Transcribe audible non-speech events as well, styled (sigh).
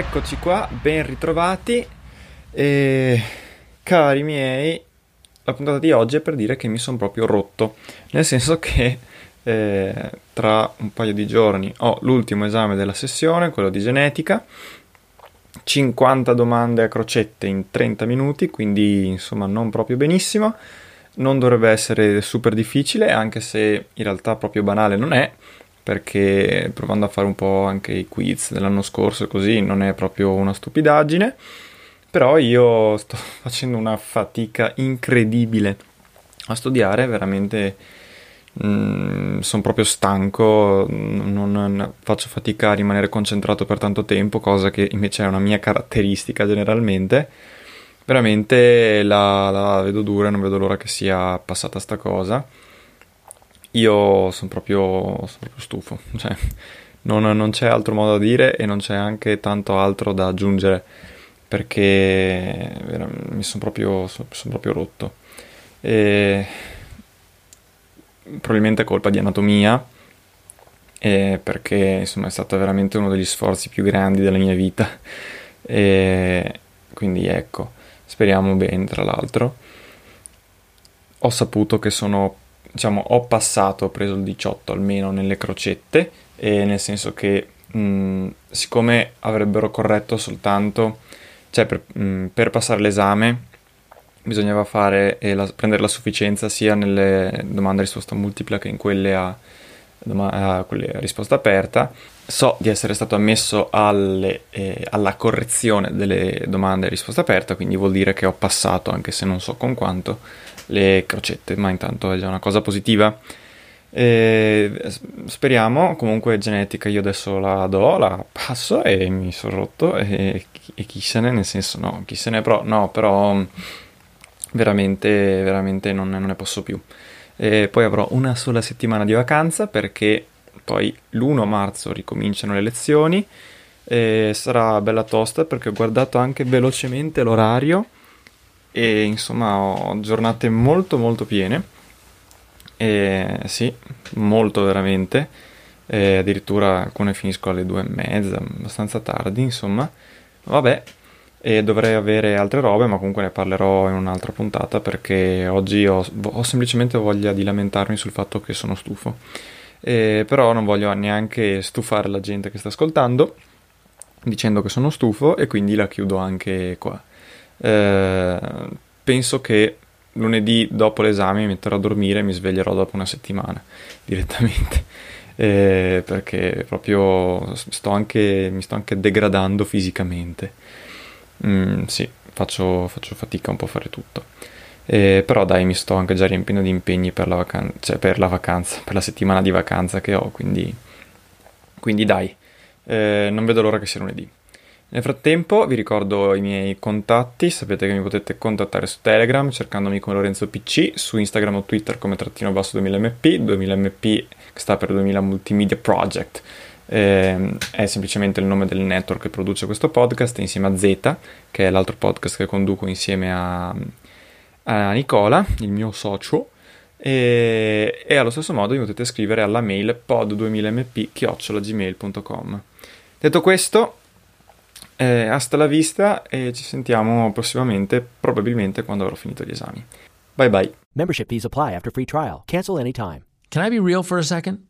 Eccoci qua, ben ritrovati. E cari miei, la puntata di oggi è per dire che mi sono proprio rotto. Nel senso che eh, tra un paio di giorni ho l'ultimo esame della sessione, quello di genetica. 50 domande a crocette in 30 minuti, quindi insomma non proprio benissimo. Non dovrebbe essere super difficile, anche se in realtà proprio banale non è perché provando a fare un po' anche i quiz dell'anno scorso così non è proprio una stupidaggine però io sto (laughs) facendo una fatica incredibile a studiare veramente mm, sono proprio stanco non, non- faccio fatica a rimanere concentrato per tanto tempo cosa che invece è una mia caratteristica generalmente. Veramente la, la vedo dura non vedo l'ora che sia passata sta cosa io sono proprio, sono proprio stufo, cioè, non, non c'è altro modo da dire e non c'è anche tanto altro da aggiungere perché mi sono proprio, sono, sono proprio rotto. E probabilmente è colpa di anatomia eh, perché insomma è stato veramente uno degli sforzi più grandi della mia vita e quindi ecco, speriamo bene tra l'altro. Ho saputo che sono diciamo, ho passato, ho preso il 18 almeno nelle crocette, nel senso che mh, siccome avrebbero corretto soltanto, cioè per, mh, per passare l'esame bisognava fare, eh, la- prendere la sufficienza sia nelle domande a risposta multipla che in quelle a, doma- a risposta aperta. So di essere stato ammesso alle, eh, alla correzione delle domande a risposta aperta, quindi vuol dire che ho passato, anche se non so con quanto, le crocette, ma intanto è già una cosa positiva. E speriamo, comunque genetica io adesso la do, la passo e mi sono rotto e, e chi se ne, nel senso no, chi se ne però, no, però veramente, veramente non, non ne posso più. E poi avrò una sola settimana di vacanza perché poi l'1 marzo ricominciano le lezioni e sarà bella tosta perché ho guardato anche velocemente l'orario e insomma ho giornate molto molto piene. E sì, molto veramente. E addirittura alcune finisco alle due e mezza, abbastanza tardi insomma. Vabbè e dovrei avere altre robe ma comunque ne parlerò in un'altra puntata perché oggi ho, ho semplicemente voglia di lamentarmi sul fatto che sono stufo. E però non voglio neanche stufare la gente che sta ascoltando dicendo che sono stufo e quindi la chiudo anche qua. Eh, penso che lunedì dopo l'esame mi metterò a dormire e mi sveglierò dopo una settimana (laughs) direttamente. Eh, perché proprio sto anche, mi sto anche degradando fisicamente. Mm, sì, faccio, faccio fatica un po' a fare tutto. Eh, però dai, mi sto anche già riempiendo di impegni per la, vacan- cioè per la vacanza, per la settimana di vacanza che ho, quindi, quindi dai, eh, non vedo l'ora che sia lunedì. Nel frattempo vi ricordo i miei contatti, sapete che mi potete contattare su Telegram cercandomi come Lorenzo PC, su Instagram o Twitter come trattino basso 2000mp, 2000mp che sta per 2000 Multimedia Project, Ehm, è semplicemente il nome del network che produce questo podcast insieme a Z, che è l'altro podcast che conduco insieme a, a Nicola, il mio socio, E, e allo stesso modo mi potete scrivere alla mail pod2000mp.gmail.com Detto questo, eh, hasta la vista e ci sentiamo prossimamente, probabilmente quando avrò finito gli esami. Bye bye. Membership fees apply after free trial. Cancel anytime. Can I be real for a second?